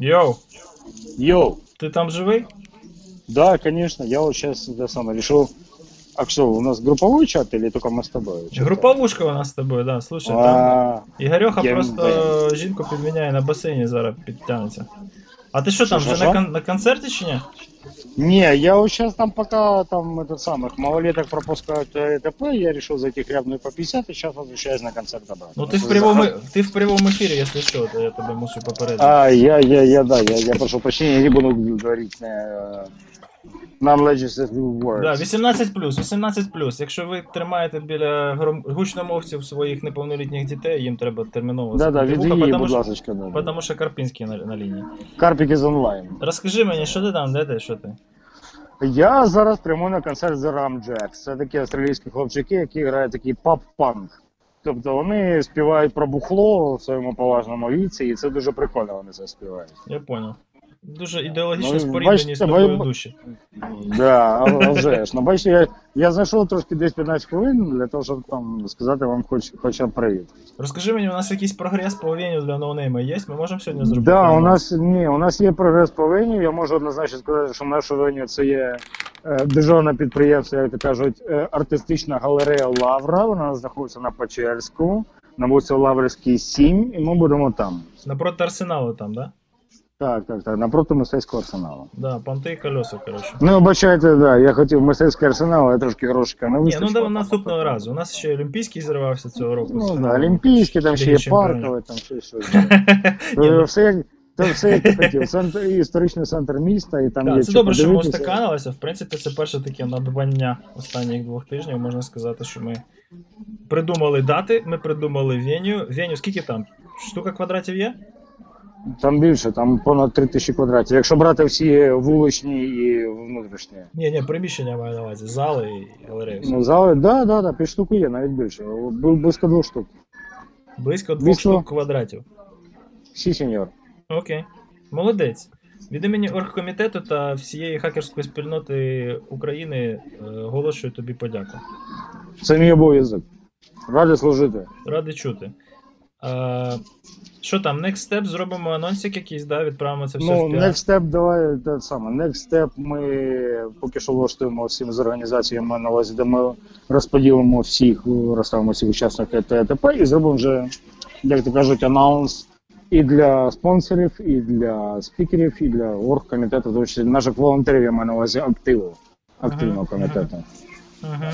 Йоу, Йоу, ти там живий? да, конечно, я вот сейчас это самое решил. А что, у нас групповой чат или только мы с тобой? Чё Групповушка у нас з тобою, да. Слушай, там? там А, Ігорьоха я просто не жінку підміняє на басейні, зараз підтягнеться. А ти що там, Що, вже що, на, що? кон- на концерті чи ні? Не, я вот сейчас там пока там этот самых малолеток пропускают э, ТП, я решил зайти хрябную по 50 и сейчас возвращаюсь на концерт обратно. Ну ти в прямому, ти в прямому ефірі, якщо що, то я тебе мушу попередити. А, я, я, я, да, я, я прошу прощения, я не буду говорить э, non-legislative words. Да, 18 18 Якщо ви тримаєте біля гром- гучномовців своїх неповнолітніх дітей, їм треба терміново Да, да, відвії, потому будь що- ласка, да. Потому що Карпінський на, на лінії. Карпік із онлайн. Розкажи мені, що ти там, де ти, що ти? Я зараз прямую на концерт The Ramjacks. Це такі австралійські хлопчики, які грають такий пап-панк. Тобто вони співають про бухло в своєму поважному віці, і це дуже прикольно вони це співають. Я понял. Дуже ідеологічно Ну, споріднені з тобою ви- душі. Да, а вже ж. Ну, бачите, я, я знайшов трошки десь 15 хвилин для того, щоб там сказати вам хоч, хоча б привіт. Розкажи мені, у нас якийсь прогрес по веню для ноунейма є? Ми можемо сьогодні зробити? Да, у нас ні, у нас є прогрес по веню. Я можу однозначно сказати, що наша веню це є е, державне підприємство, як то кажуть, е, артистична галерея Лавра. Вона знаходиться на Печерську, на вулиці Лаврській 7, і ми будемо там. Напроти арсеналу там, да? Так, так, так, напроти мистецького арсеналу. Да, понти і колеса, коротше. Ну, вибачайте, да, я хотів мистецький арсенал, але трошки грошика не Ні, вистачило. ну давай наступного разу. У нас ще Олімпійський зірвався цього року. Ну, да, фіналу. Олімпійські, там ще є Чемпіонів. паркове, там ще щось. Ну, Е, Все як, то все як ти хотів. Центр, історичний центр міста, і там Так, є це добре, що ми подивитися. устаканилися. В принципі, це перше таке надбання останніх двох тижнів. Можна сказати, що ми придумали дати, ми придумали веню. Веню, скільки там? Штука квадратів є? Там більше, там понад 3 тисячі квадратів. Якщо брати всі вуличні і внутрішні. Ні, ні, приміщення маю на увазі, зали і галереї. Ну, зали, да, да, да, 5 штук є, навіть більше. Бу- Близько двох штук. Близько двох Звісно. штук квадратів. Всі сеньор. Окей. Молодець. Від імені оргкомітету та всієї хакерської спільноти України е, оголошую тобі подяку. Це мій обов'язок. Раді служити. Радий чути. А, що там, Next Step зробимо анонсик якийсь, да? Відправимо це все Ну, в піар. next step, давай те саме. Next step ми поки що влаштуємо всім з організаціями на увазі, де ми розподілимо всіх, розставимо всіх учасників ТТП і зробимо вже, як то кажуть, анаунс і для спонсорів, і для спікерів, і для оргкомітету, тому що наших волонтерів я маю на увазі активу, активного Ага, комітету. Ага.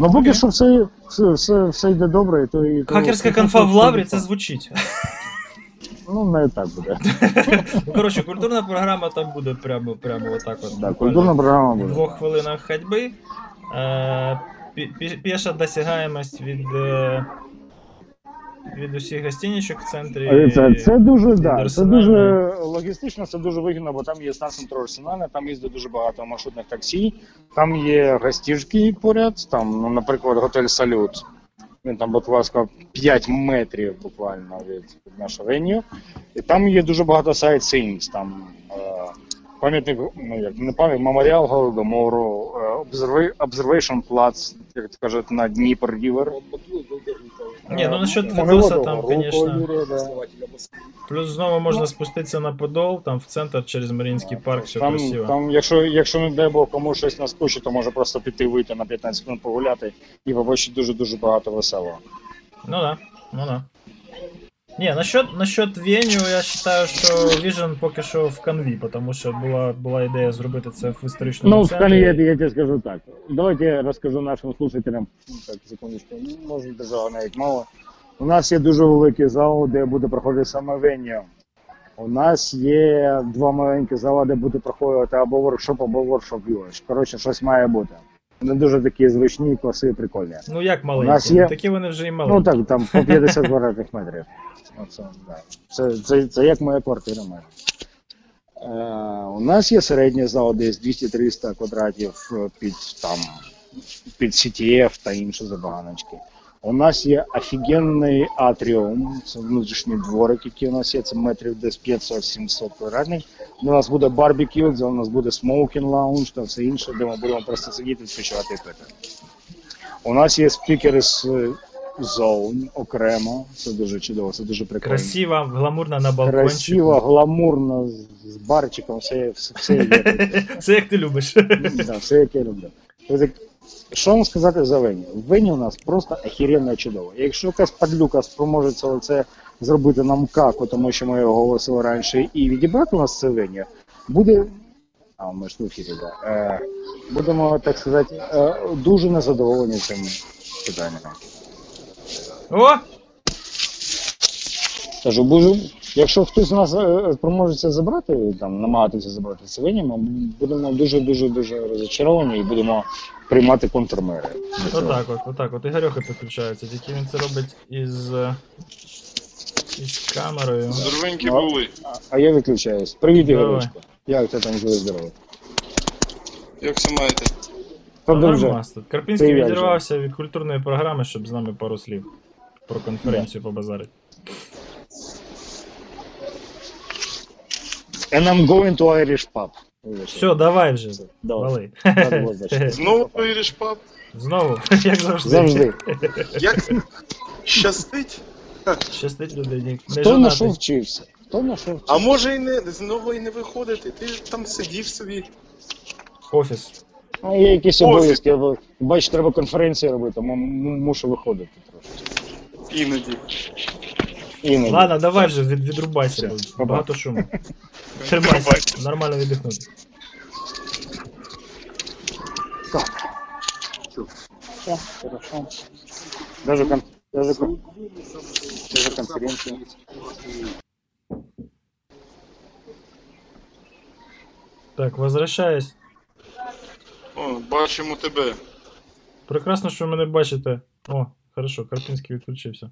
Ну поки що все, все, все, все йде добре, і то і то- Хакерська то- конфа в лаврі це звучить. Ну, не так буде. Ну, коротше, культурна програма там буде прямо, прямо отак от. Так, культурна програма в буде. двох хвилинах ходьби. Е, пі- пі- Піша досягаємость від, е, від усіх гостиничок в центрі. Е, Це, це дуже да, це дуже логістично, це дуже вигідно, бо там є станцентр Арсенальна, там їздить дуже багато маршрутних таксі, там є гостіжки поряд, там, ну, наприклад, готель Салют. Він там, будь ласка, 5 метрів буквально від, від нашого веню. І там є дуже багато sightseeing, там е, пам'ятник, ну як не пам'ятник, меморіал Голодомору, е, observation плац, як кажуть, на Дніпр Рівер. Ні, ну насчет Могила там, конечно. Плюс знову можна спуститися на Подол, там в центр через Маріїнський парк, все там, красиво. Там, якщо, якщо не дай Бог комусь щось наскучить, то може просто піти вийти на 15 хвилин погуляти і побачити дуже-дуже багато веселого. Ну да, ну да. Не, насчет, насчет Веню, я считаю, що Vision поки що в канві, тому що була, була ідея зробити це в історичному Ну, в центрі. Скане я, я тебе скажу так. Давайте я розкажу нашим слушателям. Ну, Так, секундочку, ну, може держава навіть мало. У нас є дуже великий зал, де буде проходити саме venue. У нас є два маленькі зали, де буде проходити або воркшоп, або workshop village. Коротше, щось має бути. Вони дуже такі звичні, красиві, прикольні. Ну як маленькі? У нас є- Такі вони вже і маленькі. Ну так, там по 50 квадратних метрів. Оце, да. це, це, це як моя квартира майже. Е, у нас є середній зал десь 200-300 квадратів е, під, там, під CTF та інші забаганочки. У нас є офігенний атріум, це внутрішній дворик, який у нас є, це метрів десь 500-700 квадратних. У нас буде барбекю, у нас буде smoking lounge та все інше, де ми будемо просто сидіти, відпочивати і пити. У нас є speakers zone окремо. Це дуже чудово, це дуже прикольно. Красива, гламурна на балкончику. Красиво, гламурно, з- барчиком, все, все, все є. Це як ти любиш. Да, все як я люблю. Тобто, Що вам сказати за Вені? Вені у нас просто охеренно чудово. Якщо якась падлюка спроможеться це зробити нам каку, тому що ми його оголосили раніше, і відібрати нас це буде. А, ми ж в ефірі, да. Е, будемо, так сказати, е, дуже незадоволені цим питанням. О! Кажу, буду, якщо хтось з нас е, спроможеться забрати, там, намагатися забрати це ми будемо дуже-дуже дуже розочаровані і будемо приймати контрмери. Отак от, отак от. Ігорьоха підключається, тільки він це робить із. Із камерою. Здоровенькі Ну, були. А- А я виключаюсь. Привіт. Ігорочко. Як ти там живе здорово? Як все маєте? Та дуже. Карпінський же? відірвався від культурної програми, щоб з нами пару слів про конференцію побазарити. And I'm going to Irish pub. Все, давай вже. Давай. Вали. Надо було значити. Знову поїдеш пап? Знову, як завжди. Завжди. Як щастить? Щастить людині. Не Хто на що вчився? Хто на що вчився? А може і не знову і не виходити? Ти ж там сидів собі. Офіс. А є якісь Пофіг. обов'язки. або- Бач, треба конференцію робити, м- мушу виходити трошки. Іноді. Іноді. Ладно, давай вже від, відрубайся, Все, бо багато шуму. Тримайся, нормально віддихнути. Так. Все, хорошо. Даже, кон... даже, кон... даже конференцию. Так, возвращаюсь. О, бачимо тебе. Прекрасно, що ви мене бачите. О, хорошо, Карпінський відключився.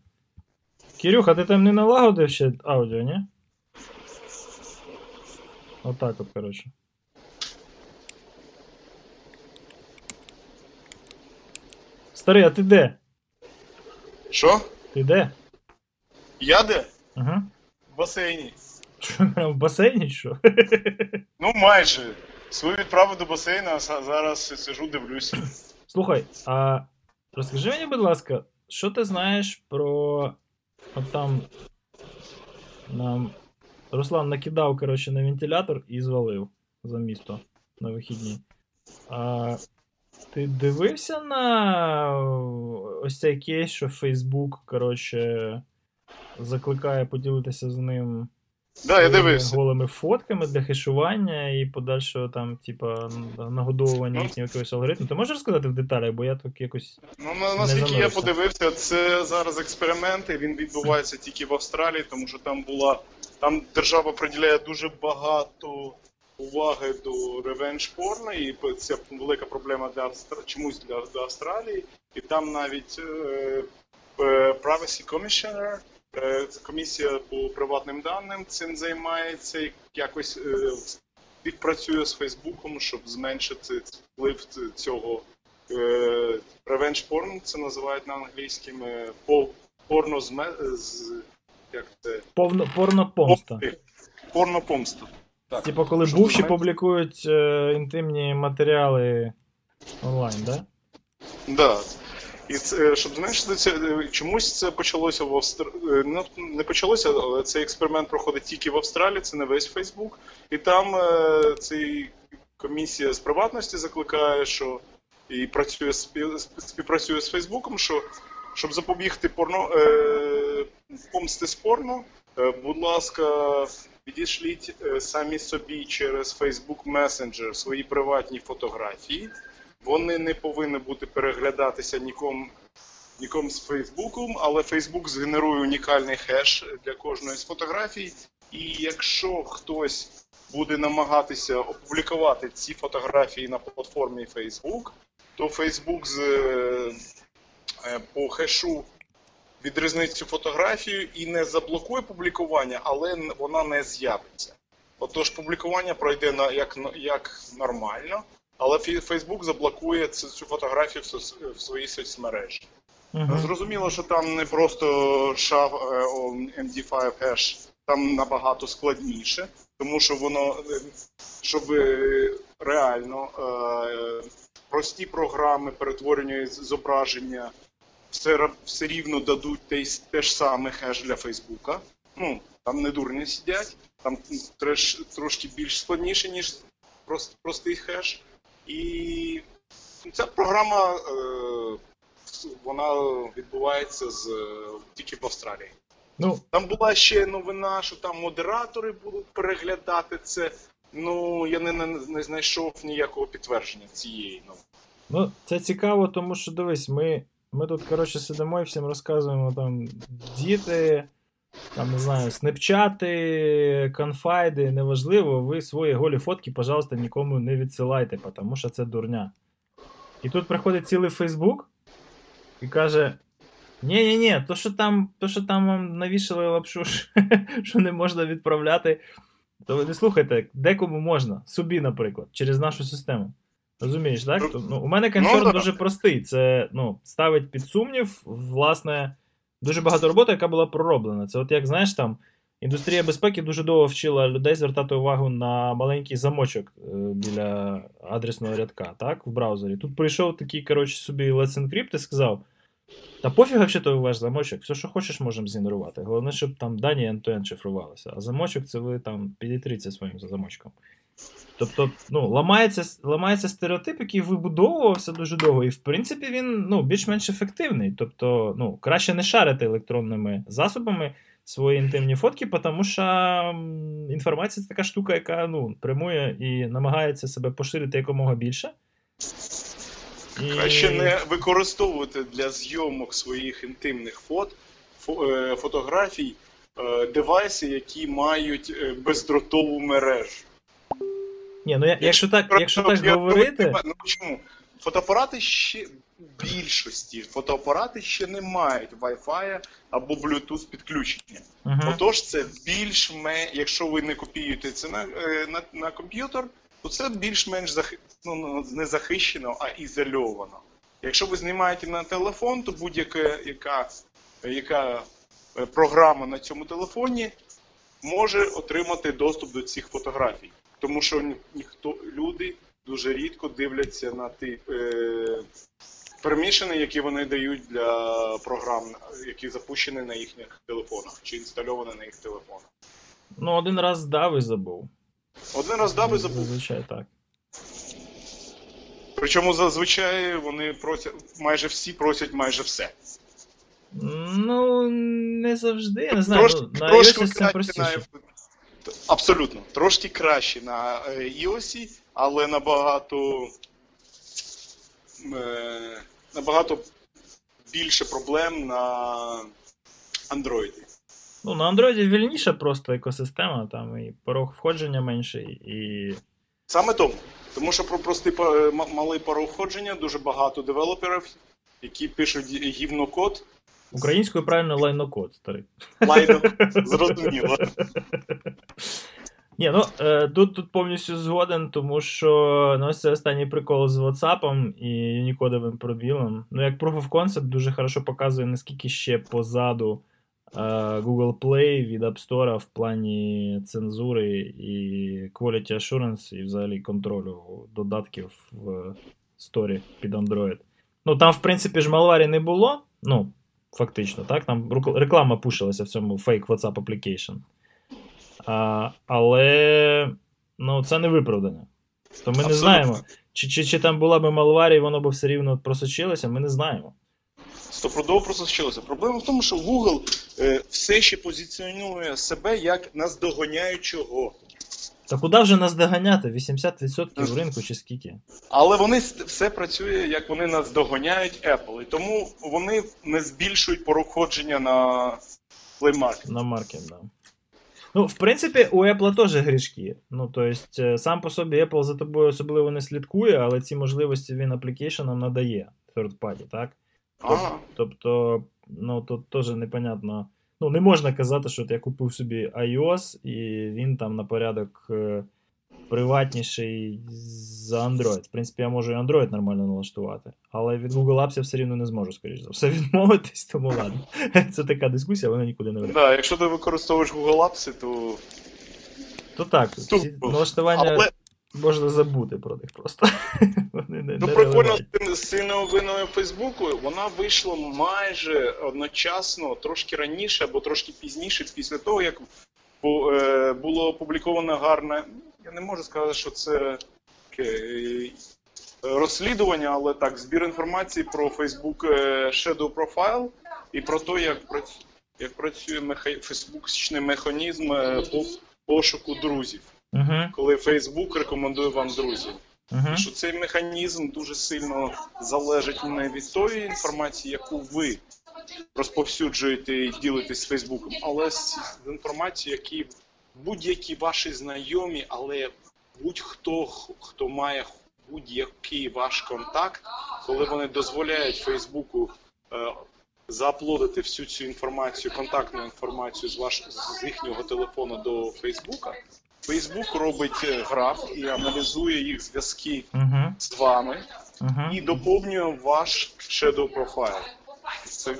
Кирюха, ти там не налагодив ще аудіо, ні? Отак от, коротше. Старий, а ти де? Що? Ти де? Я де? Ага. В басейні. Що, в басейні, що? Ну, майже. Свою відправу до басейну, а зараз сижу, дивлюся. Слухай, а розкажи мені, будь ласка, що ти знаєш про. От там. Нам. Руслан накидав, коротше, на вентилятор і звалив за місто на вихідні. А ти дивився на ось цей кейс, що Facebook, коротше, закликає поділитися з ним Да, я дивився. голими фотками для хешування і подальшого там, типа, нагодовування Ну. їхнього якогось алгоритму. Ти можеш розказати в деталях, бо я тут якось. Ну, на- наскільки я занурився. подивився, це зараз експерименти. Він відбувається тільки в Австралії, тому що там була там держава приділяє дуже багато уваги до ревенж порно, і це велика проблема для Австра... чомусь для, для Австралії. І там навіть е, е, Privacy Commissioner, е, комісія по приватним даним, цим займається і якось е, співпрацює з Фейсбуком, щоб зменшити вплив цього е, revenge porn, це називають на англійському е, по- порно з, як це Повно, порно-помста. Порно-помста. Так. Типа, коли Що бувші знаєш? публікують е, інтимні матеріали онлайн, да? Да. І це, щоб зменшити це, е, чомусь це почалося в Австралії. Ну, не почалося, але цей експеримент проходить тільки в Австралії, це не весь Фейсбук. І там е, цей комісія з приватності закликає, що і працює спів- співпрацює з Фейсбуком, що щоб запобігти порно е, помсти з порно, е, будь ласка, підійшліть е, самі собі через Facebook Messenger свої приватні фотографії. Вони не повинні бути переглядатися нікому, нікому з Фейсбуком, але Фейсбук згенерує унікальний хеш для кожної з фотографій. І якщо хтось буде намагатися опублікувати ці фотографії на платформі Facebook, то Фейсбук е, е, по хешу відрізнить цю фотографію і не заблокує публікування, але вона не з'явиться. Отож, публікування пройде на як, як нормально, але Facebook заблокує цю, цю фотографію в, соц- в своїй соцмережі. Угу. Зрозуміло, що там не просто SHA е, MD5 хеш, там набагато складніше, тому що воно, е, щоб е, реально прості програми перетворення зображення все, все рівно дадуть те, те ж саме хеш для Фейсбука. Ну, там не дурні сидять, там треш, трошки більш складніше, ніж прост, простий хеш. І ця програма е, вона відбувається з, тільки в Австралії. Ну, Там була ще новина, що там модератори будуть переглядати це. Ну, я не, не, не знайшов ніякого підтвердження цієї новини. Ну, це цікаво, тому що дивись, ми, ми тут, коротше, сидимо і всім розказуємо там діти, там, не знаю, снепчати, конфайди, неважливо, ви свої голі фотки, пожалуйста, нікому не відсилайте, тому що це дурня. І тут приходить цілий Фейсбук і каже: ні-ні-ні, то, що там, то, що там вам навішали лапшу, що не можна відправляти, то ви не слухайте, декому можна, собі, наприклад, через нашу систему. Розумієш, так? Ну, То, ну, у мене концерн да. дуже простий. Це ну, ставить під сумнів, власне, дуже багато роботи, яка була пророблена. Це от як знаєш, там індустрія безпеки дуже довго вчила людей звертати увагу на маленький замочок е, біля адресного рядка, так, в браузері. Тут прийшов такий, коротше, собі Let's Encrypt і сказав: та пофіг взагалі ваш замочок, все, що хочеш, можемо згенерувати. Головне, щоб там дані end-to-end шифрувалися. А замочок це ви там підітріться своїм замочком. Тобто, ну, ламається, ламається стереотип, який вибудовувався дуже довго, і в принципі він ну, більш-менш ефективний. Тобто, ну, краще не шарити електронними засобами свої інтимні фотки, тому що інформація це така штука, яка ну, прямує і намагається себе поширити якомога більше. І... Краще не використовувати для зйомок своїх інтимних фот, фо- е, фотографій е, девайси, які мають е, бездротову мережу. Ні, ну я, якщо так, якщо так говорити. Ну чому? Фотоапарати ще в більшості фотоапарати ще не мають Wi-Fi або Bluetooth підключення. Угу. Отож, це більш-менш, якщо ви не копіюєте це на, е, на, на комп'ютер, то це більш-менш захи... ну, ну, не захищено, а ізольовано. Якщо ви знімаєте на телефон, то будь-яка яка, яка е, програма на цьому телефоні може отримати доступ до цих фотографій. Тому що ніхто люди дуже рідко дивляться на ті е, перемішини, які вони дають для програм, які запущені на їхніх телефонах чи інстальовані на їх телефонах. Ну, один раз дав і забув. Один раз дав і забув. Зазвичай так. Причому зазвичай вони просять, майже всі просять майже все. Ну, не завжди, я не знаю. Трошки, ну, на трошки iOS це простіше. Абсолютно трошки краще на е, iOS, але набагато е, набагато більше проблем на Android. Ну, на Android вільніша просто екосистема, там і порог входження менший, і. Саме тому. Тому що про простий е, малий пароходження дуже багато девелоперів, які пишуть гі- гівнокод, Українською правильно лайнокод, старий. лайно, зрозуміло. Ні, ну е, тут, тут повністю згоден, тому що ну, ось це останній прикол з WhatsApp і юнікодовим пробілом. Ну, як Proof of Concept дуже хорошо показує, наскільки ще позаду е, Google Play від App Store в плані цензури і quality assurance, і взагалі контролю додатків в сторі під Android. Ну, там, в принципі, ж малварі не було. Ну, фактично, так? Там реклама пушилася в цьому fake WhatsApp application. А, але ну, це не виправдання. То ми не знаємо, чи, чи, чи там була би малварі, і воно б все рівно просочилося, ми не знаємо. Стопродово просто вчилося. Проблема в тому, що Google е, все ще позиціонує себе як наздоганяючого. Та куди вже нас доганяти? 80% ринку чи скільки? Але вони все працює, як вони наздоганяють Apple. І тому вони не збільшують пороходження на Play Market. На маркет, да. Ну, в принципі, у Apple теж грішки. Ну, тобто, сам по собі Apple за тобою особливо не слідкує, але ці можливості він аплікейшенам надає third party, так? Ага. Тобто, ну тут теж непонятно. Ну, не можна казати, що от я купив собі iOS, і він там на порядок е, приватніший за Android. В принципі, я можу і Android нормально налаштувати, але від Google Apps я все рівно не зможу, скоріш за все, відмовитись, тому ладно. Це така дискусія, вона нікуди не веде. Да, якщо ти використовуєш Google Apps, то. То так, налаштування Але можна забути про них просто. Вони не, Ну, не прикольно релевантні. з цією новиною Фейсбуку, вона вийшла майже одночасно, трошки раніше або трошки пізніше, після того, як е, було опубліковано гарне. Я не можу сказати, що це е, розслідування, але так, збір інформації про Facebook е, Shadow Profile і про те, як працює, як працює фейсбуксичний механізм по пошуку друзів, Мгм, коли Facebook рекомендує вам друзів мгм. що цей механізм дуже сильно залежить не від тої інформації, яку ви розповсюджуєте і ділитесь з Фейсбуком, але з інформацією, які будь-які ваші знайомі, але будь-хто, хто має будь-який ваш контакт, коли вони дозволяють Фейсбуку е, зааплодити всю цю інформацію, контактну інформацію з ваш з їхнього телефону до Фейсбука. Фейсбук робить е, граф і аналізує їх зв'язки Мгм, з вами мгм. і доповнює ваш shadow profile. Це,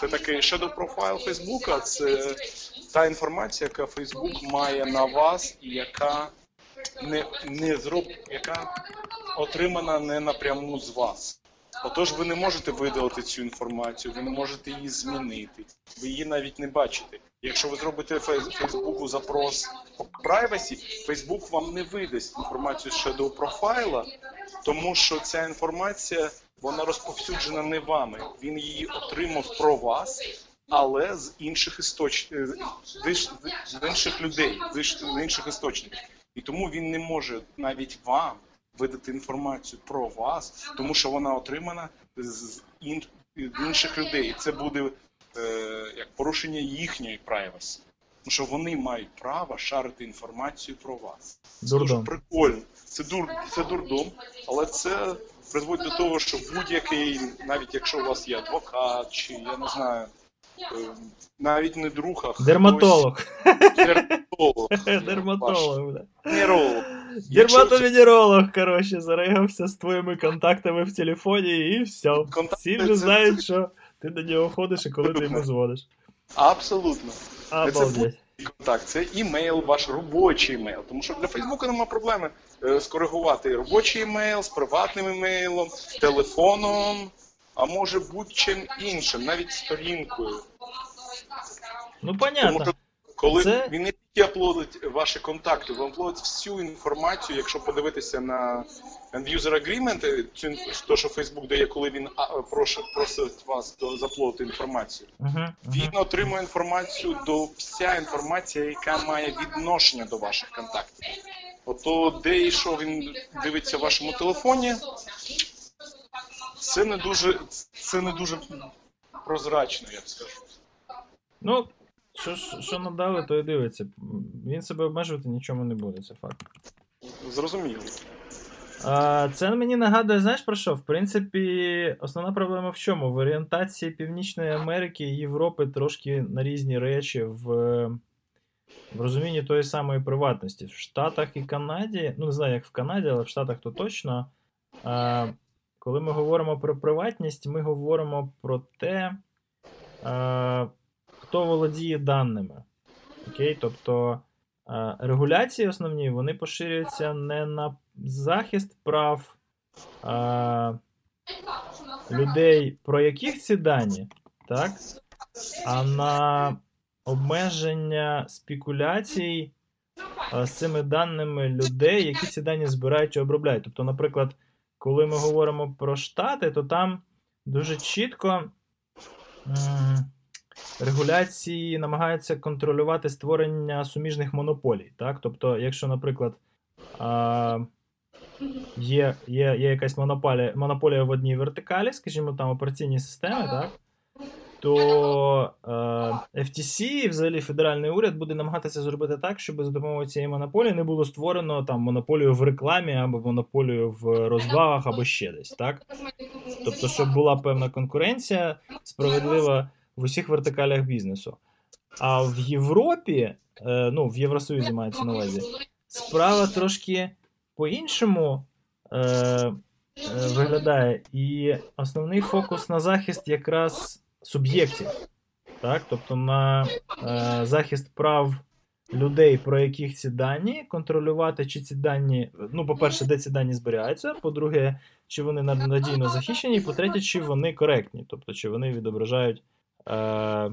це такий shadow profile Фейсбука, це та інформація, яка Фейсбук має на вас і яка не, не зроб, яка отримана не напряму з вас. Отож, ви не можете видалити цю інформацію, ви не можете її змінити, ви її навіть не бачите. Якщо ви зробите Фейс- Фейсбуку запрос по privacy, Фейсбук вам не видасть інформацію з shadow профайла, тому що ця інформація вона розповсюджена не вами. Він її отримав про вас, але з інших істоч... е, з інших людей, з інших істочників. І тому він не може навіть вам видати інформацію про вас, тому що вона отримана з інших людей. І це буде е, як порушення їхньої privacy. Тому що вони мають право шарити інформацію про вас. Це дуже прикольно. Це дур, це дурдом, але це призводить до того, що будь-який, навіть якщо у вас є адвокат, чи я не знаю, е, навіть не друг, а хтось- Дерматолог. дерматолог, Дерматолог, нейролог. Дерматовенеролог, коротше, зарегався з твоїми контактами в телефоні і все. Всі вже знають, що ти до нього ходиш і коли ти йому дзвониш. Абсолютно. Обалдеть. Так, це імейл, ваш робочий імейл. Тому що для Фейсбука немає проблеми е, скоригувати робочий імейл з приватним імейлом, телефоном, а може будь-чим іншим, навіть сторінкою. Ну, Тому понятно. що коли Це- він аплодить ваші контакти, він аплодить всю інформацію, якщо подивитися на End-User Agreement, е, то, що Facebook дає, коли він просить вас заплодити інформацію. Угу, Він отримує інформацію до вся інформація, яка має відношення до ваших контактів. Ото де і що він дивиться в вашому телефоні, це не дуже, це не дуже прозрачно, я б скажу. Ну, що, ж- що надали, то і дивиться. Він себе обмежувати нічому не буде, це факт. Зрозуміло. А, це мені нагадує, знаєш про що? В принципі, основна проблема в чому? В орієнтації Північної Америки і Європи трошки на різні речі в, в розумінні тої самої приватності. В Штатах і Канаді, ну не знаю, як в Канаді, але в Штатах то точно. А, коли ми говоримо про приватність, ми говоримо про те, а, хто володіє даними. Окей? Тобто е, регуляції основні вони поширюються не на захист прав е, людей, про яких ці дані, так? а на обмеження спекуляцій е, з цими даними людей, які ці дані збирають і обробляють. Тобто, наприклад, коли ми говоримо про Штати, то там дуже чітко. Регуляції намагаються контролювати створення суміжних монополій. Так? Тобто, якщо, наприклад, а, є, є, є якась монополія, монополія в одній вертикалі, скажімо, там операційні системи, так? то е, FTC і взагалі федеральний уряд буде намагатися зробити так, щоб за допомогою цієї монополії не було створено там монополію в рекламі або монополію в розвагах, або ще десь, так? Тобто, щоб була певна конкуренція справедлива в усіх вертикалях бізнесу. А в Європі, е, ну, в Євросоюзі мається на увазі, справа трошки по-іншому е, е, виглядає. І основний фокус на захист якраз суб'єктів. Так? Тобто на е, захист прав людей, про яких ці дані, контролювати, чи ці дані, ну, по-перше, де ці дані зберігаються, по-друге, чи вони надійно захищені, і по-третє, чи вони коректні, тобто чи вони відображають е,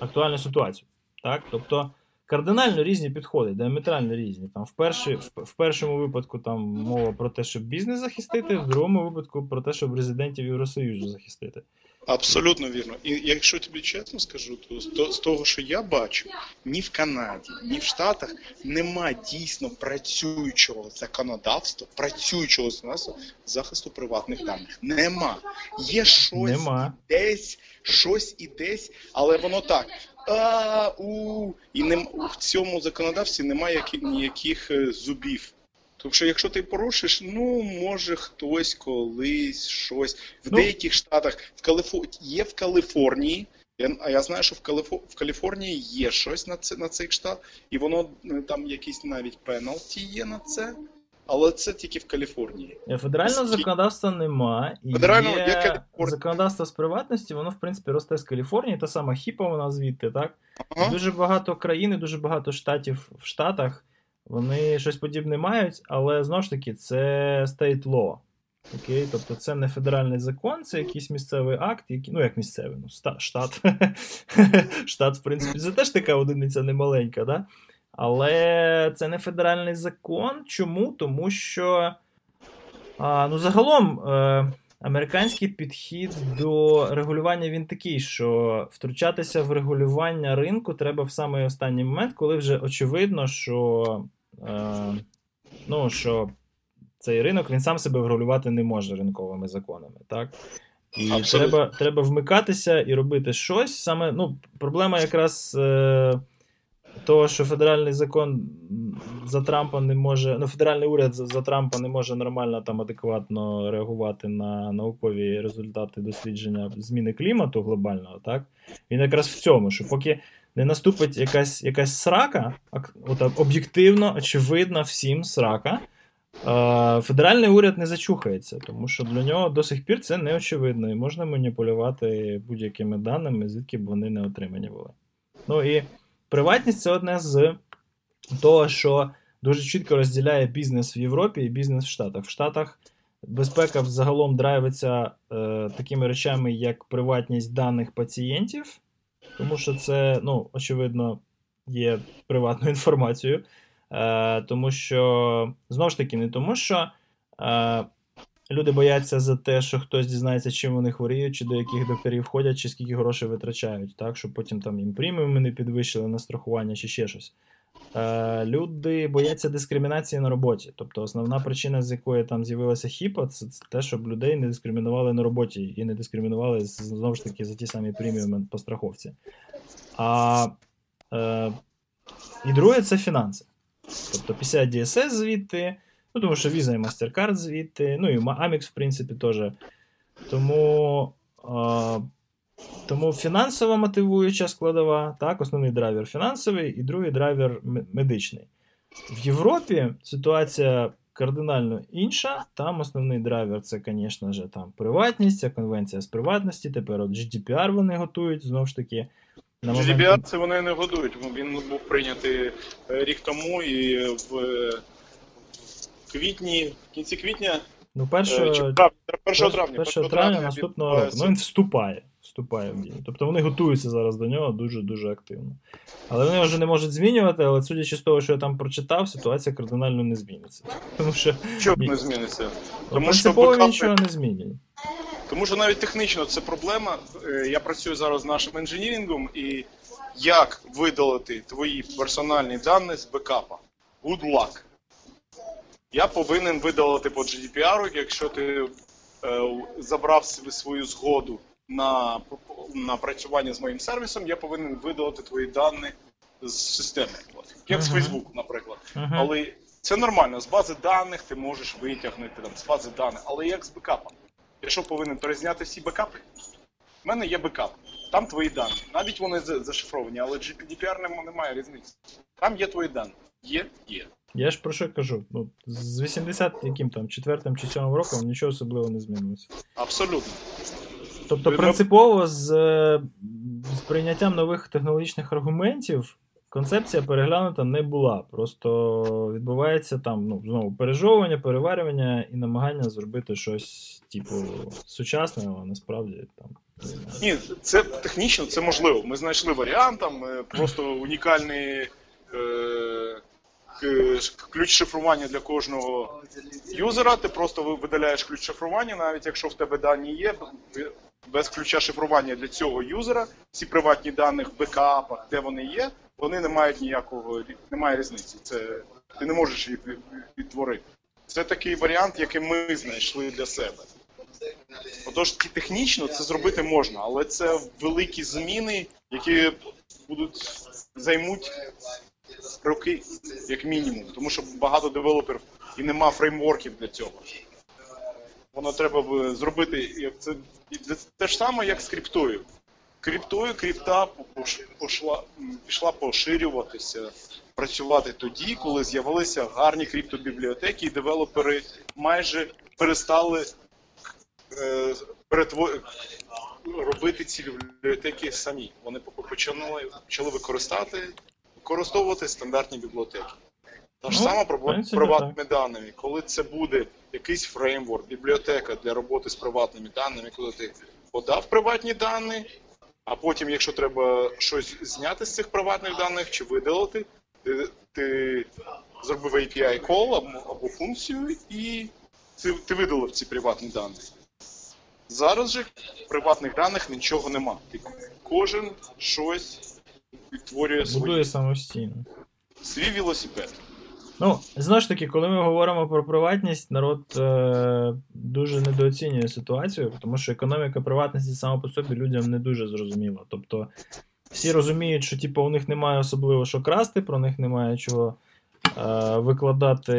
актуальну ситуацію. Так? Тобто кардинально різні підходи, діаметрально різні. Там В перші, в, першому випадку там мова про те, щоб бізнес захистити, в другому випадку про те, щоб резидентів Євросоюзу захистити. Абсолютно вірно. І якщо тобі чесно скажу, то з того, що я бачу, ні в Канаді, ні в Штатах нема дійсно працюючого законодавства, працюючого законодавства захисту приватних даних. Нема. Є щось Нема. десь, щось і десь, але воно так. А, у, І не, в цьому законодавстві немає ніяких е, зубів. Тому що якщо ти порушиш, ну може хтось колись щось в ну, деяких штатах в Калифо... є в Каліфорнії. Я, а я знаю, що в Калифо... в Каліфорнії є щось на це на цей штат, і воно е, там якісь навіть пеналті є на це. Але це тільки в Каліфорнії. Федерального Скільки... законодавства нема. І Федерального є Каліфорнія. законодавство з приватності, воно, в принципі, росте з Каліфорнії, та сама хіпа вона звідти, так? Ага. Дуже багато країн, і дуже багато штатів в Штатах вони щось подібне мають, але знову ж таки, це state law. Окей? Тобто це не федеральний закон, це якийсь місцевий акт, який, ну як місцевий, ну, штат. Штат, в принципі, це теж така одиниця немаленька, да? але це не федеральний закон. Чому? Тому що а, ну, загалом е, американський підхід до регулювання він такий, що втручатися в регулювання ринку треба в самий останній момент, коли вже очевидно, що ну, що цей ринок він сам себе врегулювати не може ринковими законами. так? І треба треба вмикатися і робити щось. Саме ну, проблема якраз е, того, що федеральний закон за Трампа не може, ну, федеральний уряд за, за Трампа не може нормально там адекватно реагувати на наукові результати дослідження зміни клімату глобального, так? Він якраз в цьому, що поки не наступить якась якась срака, от, об'єктивно, очевидно, всім срака. Федеральний уряд не зачухається, тому що для нього до сих пір це не очевидно, і можна маніпулювати будь-якими даними, звідки б вони не отримані були. Ну і приватність це одне з того, що дуже чітко розділяє бізнес в Європі і бізнес в Штатах. В Штатах безпека взагалом драйвиться е, такими речами, як приватність даних пацієнтів тому що це, ну, очевидно, є приватною інформацією. Е, Тому що, знову ж таки, не тому, що е, люди бояться за те, що хтось дізнається, чим вони хворіють, чи до яких докторів ходять, чи скільки грошей витрачають, так, щоб потім там їм преміуми не підвищили на страхування чи ще щось. Е, Люди бояться дискримінації на роботі. Тобто основна причина, з якої там з'явилася хіпа, це те, щоб людей не дискримінували на роботі і не дискримінували знову ж таки за ті самі преміуми по страховці. А е, І друге це фінанси. Тобто PCI DSS звідти, ну тому що Visa і MasterCard звідти, ну і Amex, в принципі, теж. Тому. Е, тому фінансова мотивуюча складова, так, основний драйвер фінансовий і другий драйвер медичний. В Європі ситуація кардинально інша. Там основний драйвер це, звісно ж, там приватність, це конвенція з приватності. Тепер от GDPR вони готують знову ж таки. На момент... GDPR це вони не готують. Він був прийнятий е, рік тому і в квітні, в кінці квітня. Ну, 1 1 травня, 1 травня наступного року. Ну, він вступає вступає в дію. Тобто вони готуються зараз до нього дуже-дуже активно. Але вони вже не можуть змінювати, але судячи з того, що я там прочитав, ситуація кардинально не зміниться. Тому що Чого не зміниться? Ну, Тому що нічого не змінює. Тому що навіть технічно це проблема. Е, я працюю зараз з нашим інженірінгом, і як видалити твої персональні дані з бекапа? Good luck. Я повинен видалити по GDPR, якщо ти е, забрав свою згоду на напрацювання з моїм сервісом, я повинен видалити твої дані з системи, як з Facebook, наприклад. Але це нормально, з бази даних ти можеш витягнути там, з бази даних, але як з бекапом? Я що повинен перезняти всі бекапи? У мене є бекап, там твої дані. Навіть вони зашифровані, але GDPR немає різниці. Там є твої дані. Є, є. Я ж про що кажу? Ну, З 80 яким там, четвертим чи сьомим роком нічого особливо не змінилося. Абсолютно. Тобто, принципово з, з прийняттям нових технологічних аргументів концепція переглянута не була. Просто відбувається там ну, знову пережовування, переварювання і намагання зробити щось, типу, сучасне, а насправді там. Ні, це технічно це можливо. Ми знайшли варіант, там е, просто унікальний е, ключ шифрування для кожного юзера. Ти просто видаляєш ключ шифрування, навіть якщо в тебе дані є. Без ключа шифрування для цього юзера, всі приватні дані в бекапах, де вони є, вони не мають ніякого немає різниці. Це ти не можеш їх відтворити. Це такий варіант, який ми знайшли для себе. Отож, технічно це зробити можна, але це великі зміни, які будуть займуть роки, як мінімум, тому що багато девелоперів і нема фреймворків для цього. Воно треба б зробити як це те ж саме, як з криптою. Криптою крипта пош- пошла, пішла поширюватися, працювати тоді, коли з'явилися гарні криптобібліотеки, і девелопери майже перестали е, перетво- робити ці бібліотеки самі. Вони почали, почали використати, використовувати стандартні бібліотеки. Та ж Ну, сама проблема з приватними даними. Коли це буде якийсь фреймворк, бібліотека для роботи з приватними даними, коли ти подав приватні дані, а потім, якщо треба щось зняти з цих приватних даних чи видалити, ти, ти зробив API call або, або функцію і ти, ти видалив ці приватні дані. Зараз же приватних даних нічого нема. Ти кожен щось відтворює свій, Будує самостійно. свій велосипед. Ну, знову ж таки, коли ми говоримо про приватність, народ е, дуже недооцінює ситуацію, тому що економіка приватності сама по собі людям не дуже зрозуміла. Тобто всі розуміють, що типу, у них немає особливо що красти, про них немає чого е, викладати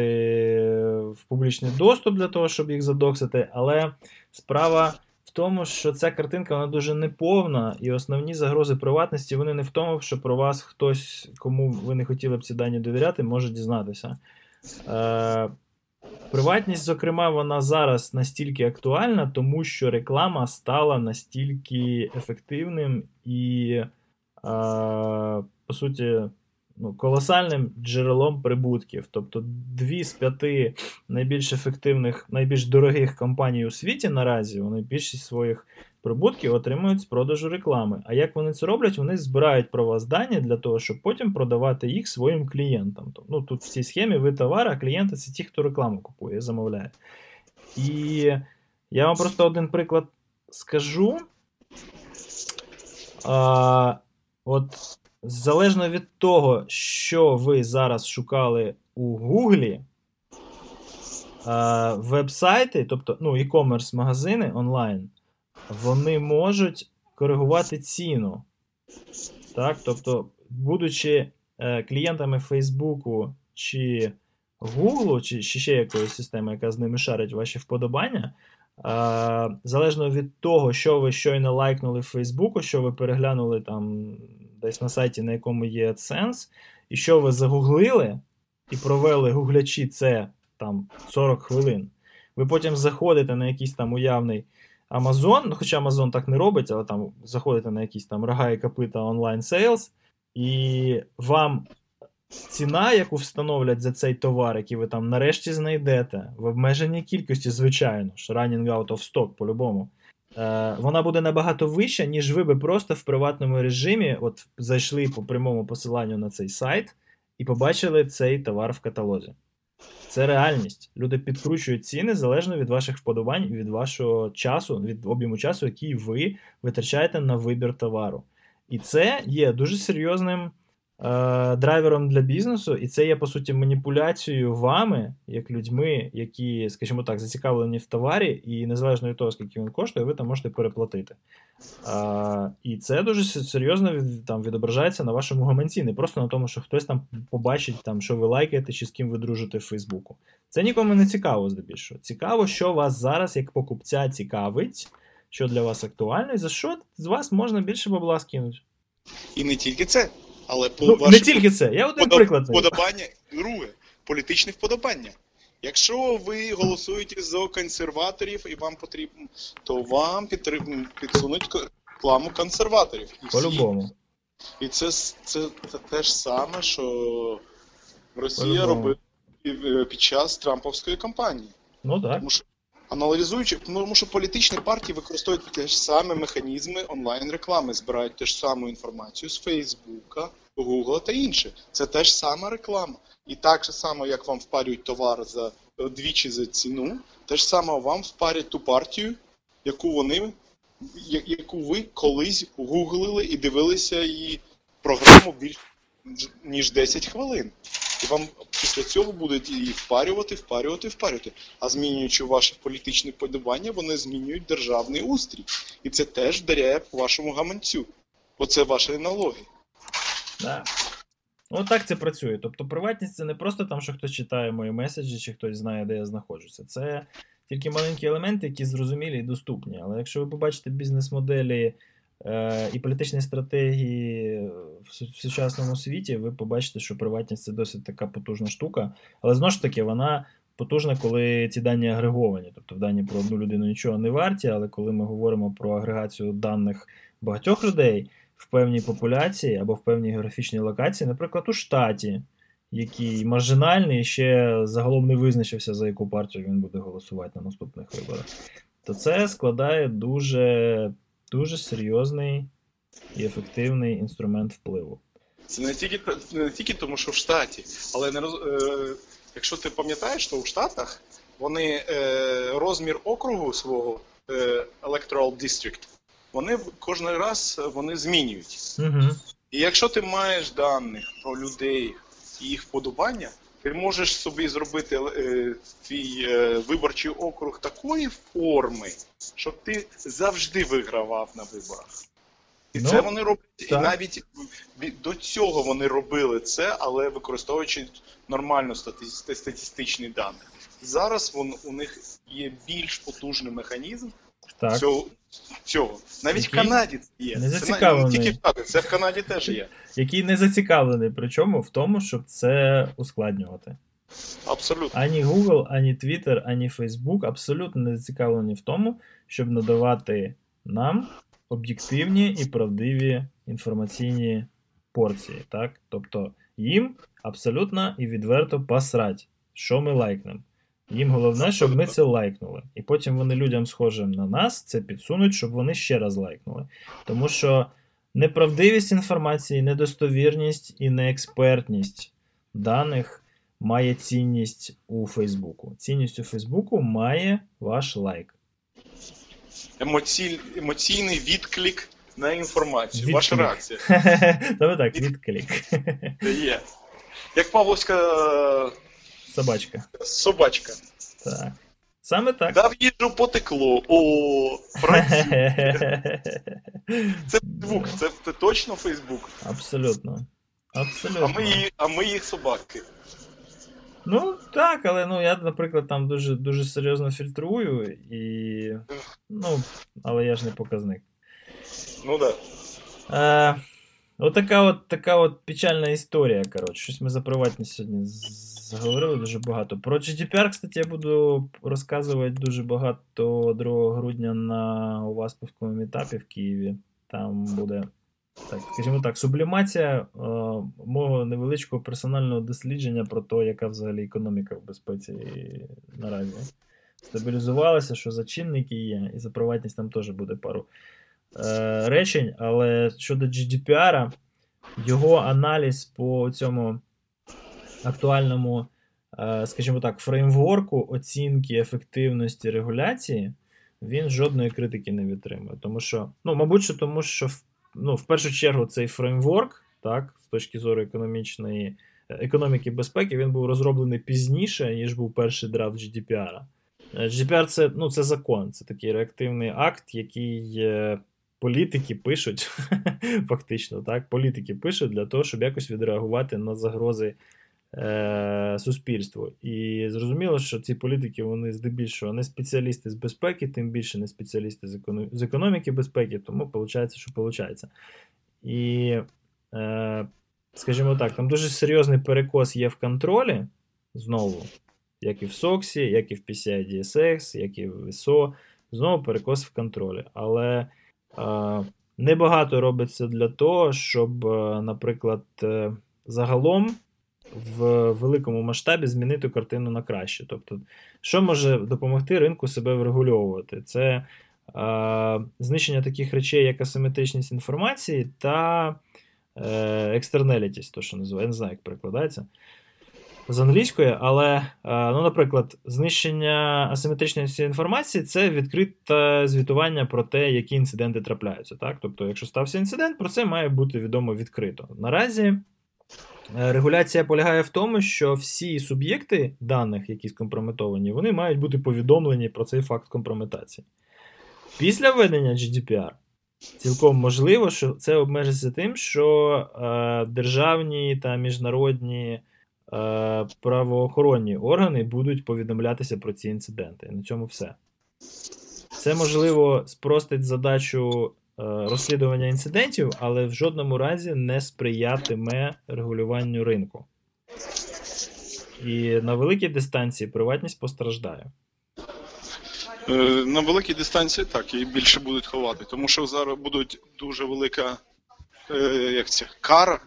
в публічний доступ для того, щоб їх задоксити. Але справа в тому, що ця картинка вона дуже неповна, і основні загрози приватності вони не в тому, що про вас хтось, кому ви не хотіли б ці дані довіряти, може дізнатися. Е, приватність, зокрема, вона зараз настільки актуальна, тому що реклама стала настільки ефективним і, е, по суті, ну, колосальним джерелом прибутків. Тобто, дві з п'яти найбільш ефективних, найбільш дорогих компаній у світі наразі, вони більшість своїх прибутків отримують з продажу реклами. А як вони це роблять? Вони збирають про вас дані для того, щоб потім продавати їх своїм клієнтам. Ну, тут в цій схемі ви товар, а клієнти це ті, хто рекламу купує замовляє. І я вам просто один приклад скажу. А, от залежно від того, що ви зараз шукали у Гуглі, а, веб-сайти, тобто ну, e-commerce магазини онлайн, вони можуть коригувати ціну. Так? Тобто, будучи е, клієнтами Фейсбуку чи Гуглу, чи, чи ще якоїсь системи, яка з ними шарить ваші вподобання, е, залежно від того, що ви щойно лайкнули в Фейсбуку, що ви переглянули там десь на сайті, на якому є AdSense, і що ви загуглили і провели гуглячі це там 40 хвилин. Ви потім заходите на якийсь там уявний Amazon, ну хоча Amazon так не робить, але там заходите на якісь там рога і копита онлайн сейлс, і вам ціна, яку встановлять за цей товар, який ви там нарешті знайдете, в обмеженій кількості, звичайно ж, running out of stock по-любому. Е, вона буде набагато вища, ніж ви би просто в приватному режимі от зайшли по прямому посиланню на цей сайт і побачили цей товар в каталозі. Це реальність. Люди підкручують ціни залежно від ваших вподобань від вашого часу, від об'єму часу, який ви витрачаєте на вибір товару. І це є дуже серйозним драйвером для бізнесу, і це є, по суті, маніпуляцією вами, як людьми, які, скажімо так, зацікавлені в товарі, і незалежно від того, скільки він коштує, ви там можете переплатити. Е, і це дуже серйозно від, там, відображається на вашому гаманці, не просто на тому, що хтось там побачить, там, що ви лайкаєте чи з ким ви дружите в Фейсбуку. Це нікому не цікаво, здебільшого. Цікаво, що вас зараз, як покупця, цікавить, що для вас актуально, і за що з вас можна більше бабла скинути. І не тільки це, але по Ну, вашому не тільки це. Я один приклад. Вподобання, друге, політичне вподобання. Якщо ви голосуєте за консерваторів і вам потрібно, то вам підтрим- підсунуть рекламу консерваторів. По-любому. І це, це, це те ж саме, що Росія робила під- під час Трамповської кампанії. Ну так. Тому що аналізуючи, тому що політичні партії використовують ті ж самі механізми онлайн-реклами, збирають те ж саму інформацію з Фейсбука, Гугла та інше. Це те ж сама реклама. І так же само, як вам впарюють товар за е, двічі за ціну, те ж саме вам впарять ту партію, яку вони, яку ви колись гуглили і дивилися її програму більш ніж 10 хвилин. І вам після цього будуть її впарювати, впарювати, впарювати. А змінюючи ваше політичне подобання, вони змінюють державний устрій. І це теж вдаряє вашому гаманцю. Бо це ваші налоги. Да. Ну, так це працює. Тобто, приватність це не просто там, що хтось читає мої меседжі, чи хтось знає, де я знаходжуся. Це тільки маленькі елементи, які зрозумілі і доступні. Але якщо ви побачите бізнес-моделі і політичні стратегії в, сучасному світі, ви побачите, що приватність це досить така потужна штука. Але знову ж таки, вона потужна, коли ці дані агреговані. Тобто в дані про одну людину нічого не варті, але коли ми говоримо про агрегацію даних багатьох людей в певній популяції або в певній географічній локації, наприклад, у штаті, який маржинальний ще загалом не визначився, за яку партію він буде голосувати на наступних виборах, то це складає дуже, дуже серйозний і ефективний інструмент впливу. Це не тільки не тільки тому, що в штаті, але не роз, е, якщо ти пам'ятаєш, то в Штатах вони е, розмір округу свого е, electoral district, вони кожен раз вони змінюють. Угу. І якщо ти маєш даних про людей і їх вподобання, ти можеш собі зробити е, твій е, виборчий округ такої форми, щоб ти завжди вигравав на виборах. І Ну, це вони роблять, і навіть до цього вони робили це, але використовуючи нормально стати- статистичні дані. Зараз вон, у них є більш потужний механізм Так. цього. Цього. Навіть Який в Канаді є. не Це не тільки в Штатах, це в Канаді теж є. Який не зацікавлений, причому в тому, щоб це ускладнювати. Абсолютно. Ані Google, ані Twitter, ані Facebook абсолютно не зацікавлені в тому, щоб надавати нам об'єктивні і правдиві інформаційні порції. Так? Тобто їм абсолютно і відверто посрать, що ми лайкнемо. Їм головне, щоб ми це лайкнули. І потім вони людям, схожим на нас, це підсунуть, щоб вони ще раз лайкнули. Тому що неправдивість інформації, недостовірність і неекспертність даних має цінність у Фейсбуку. Цінність у Фейсбуку має ваш лайк. Емоцій, емоційний відклик на інформацію. Відклик. Ваша реакція Саме так, відклик. є. Як Павловська Собачка. собачка. Так. Саме так. Дав їжу потекло. О, працює. Це Фейсбук, це, це точно Фейсбук. Абсолютно. Абсолютно. А ми, її- а ми їх собаки. Ну так, але ну я, наприклад, там дуже дуже серйозно фільтрую і. Ну, але я ж не показник. Ну так. Да. Е, отака от, така от печальна історія, коротше. Щось ми за приватність сьогодні заговорили дуже багато. Про GDPR, кстати, я буду розказувати дуже багато 2 грудня на Уваспівському мітапі в Києві. Там буде, так, скажімо так, сублімація е, мого невеличкого персонального дослідження про те, яка взагалі економіка в безпеці наразі стабілізувалася, що за чинники є, і за приватність там теж буде пару е, речень, але щодо GDPR, його аналіз по цьому актуальному, е, скажімо так, фреймворку оцінки ефективності регуляції, він жодної критики не витримує. Тому що, ну, мабуть, що тому що ну, в першу чергу цей фреймворк, так, з точки зору економічної е, економіки безпеки, він був розроблений пізніше, ніж був перший драфт GDPR. Е, GDPR це, ну, це закон, це такий реактивний акт, який політики пишуть, фактично, так, політики пишуть для того, щоб якось відреагувати на загрози е, суспільству. І зрозуміло, що ці політики, вони здебільшого не спеціалісти з безпеки, тим більше не спеціалісти з, економ... з економіки безпеки, тому виходить, що виходить. І, е, скажімо так, там дуже серйозний перекос є в контролі, знову, як і в SOX, як і в PCI DSX, як і в ISO, знову перекос в контролі. Але е, Небагато робиться для того, щоб, е, наприклад, загалом в великому масштабі змінити картину на краще. Тобто, що може допомогти ринку себе врегульовувати? Це е, знищення таких речей, як асиметричність інформації та е, externalities, то що називає, я не знаю, як перекладається з англійської, але, е, ну, наприклад, знищення асиметричності інформації це відкрите звітування про те, які інциденти трапляються. Так? Тобто, якщо стався інцидент, про це має бути відомо відкрито. Наразі регуляція полягає в тому, що всі суб'єкти даних, які скомпрометовані, вони мають бути повідомлені про цей факт компрометації. Після введення GDPR. Цілком можливо, що це обмежиться тим, що е, державні та міжнародні Е, правоохоронні органи будуть повідомлятися про ці інциденти. На цьому все. Це можливо спростить задачу е, розслідування інцидентів, але в жодному разі не сприятиме регулюванню ринку. І на великій дистанції приватність постраждає. Е, на великій дистанції так, її більше будуть ховати, тому що зараз будуть дуже велика як це, кара,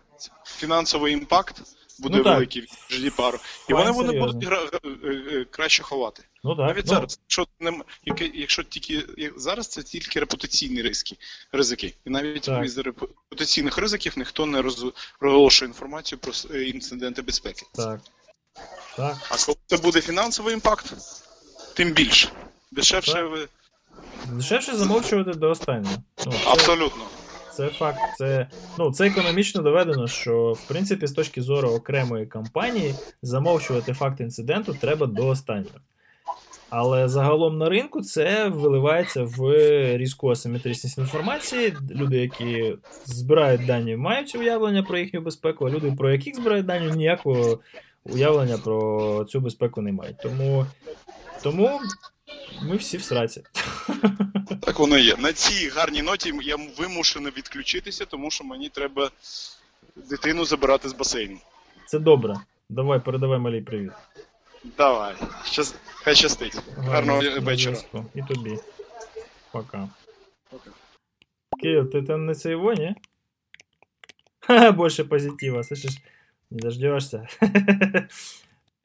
фінансовий імпакт буде Ну, великий від GDPR. І вони вони будуть е, е, краще ховати. Ну так. Навіть ну, зараз, якщо нем, яке- якщо тільки зараз це тільки репутаційні ризики, ризики. І навіть Так. із репутаційних ризиків ніхто не розголошує інформацію про інциденти безпеки. Так. Так. А коли це буде фінансовий імпакт, тим більше. Дешевше Так. ви Дешевше замовчувати до останнього. Ну, це, абсолютно. Це факт. Це, ну, це економічно доведено, що в принципі з точки зору окремої компанії замовчувати факт інциденту треба до останнього. Але загалом на ринку це виливається в різку асиметричність інформації. Люди, які збирають дані, мають уявлення про їхню безпеку, а люди, про яких збирають дані, ніякого уявлення про цю безпеку не мають. Тому, тому ми всі в сраці. Так воно є. На цій гарній ноті я вимушений відключитися, тому що мені треба дитину забирати з басейну. Це добре. Давай, передавай малій привіт. Давай. Щас... Хай щастить. Гарного вечора. І тобі. Пока. Пока. Кирилл, ты там на цього, не? Ха, больше позитива, слышиш? Не дождешься.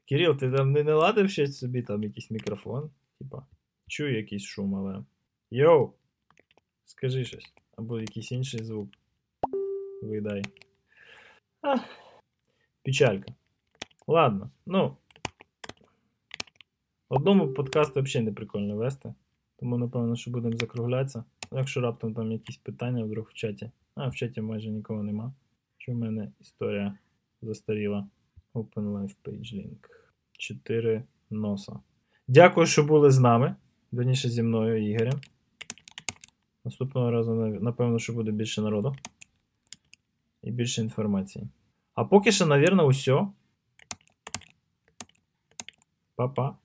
Кирилл, ти там не наладив ще собі там якийсь мікрофон? Типа, чую якийсь шум, але. Йоу! Скажи щось. Або якийсь інший звук. Видай. А, печалька. Ладно, ну. Одному подкаст взагалі не прикольно вести. Тому, напевно, що будемо закруглятися. Якщо раптом там якісь питання вдруг в чаті. А, в чаті майже нікого нема. Що в мене історія застаріла. Open Life Page Link. 4 носа. Дякую, що були з нами. Верніше зі мною, Ігорем. Наступного разу, напевно, що буде більше народу. І більше інформації. А поки що, навірно, усе. Па-па.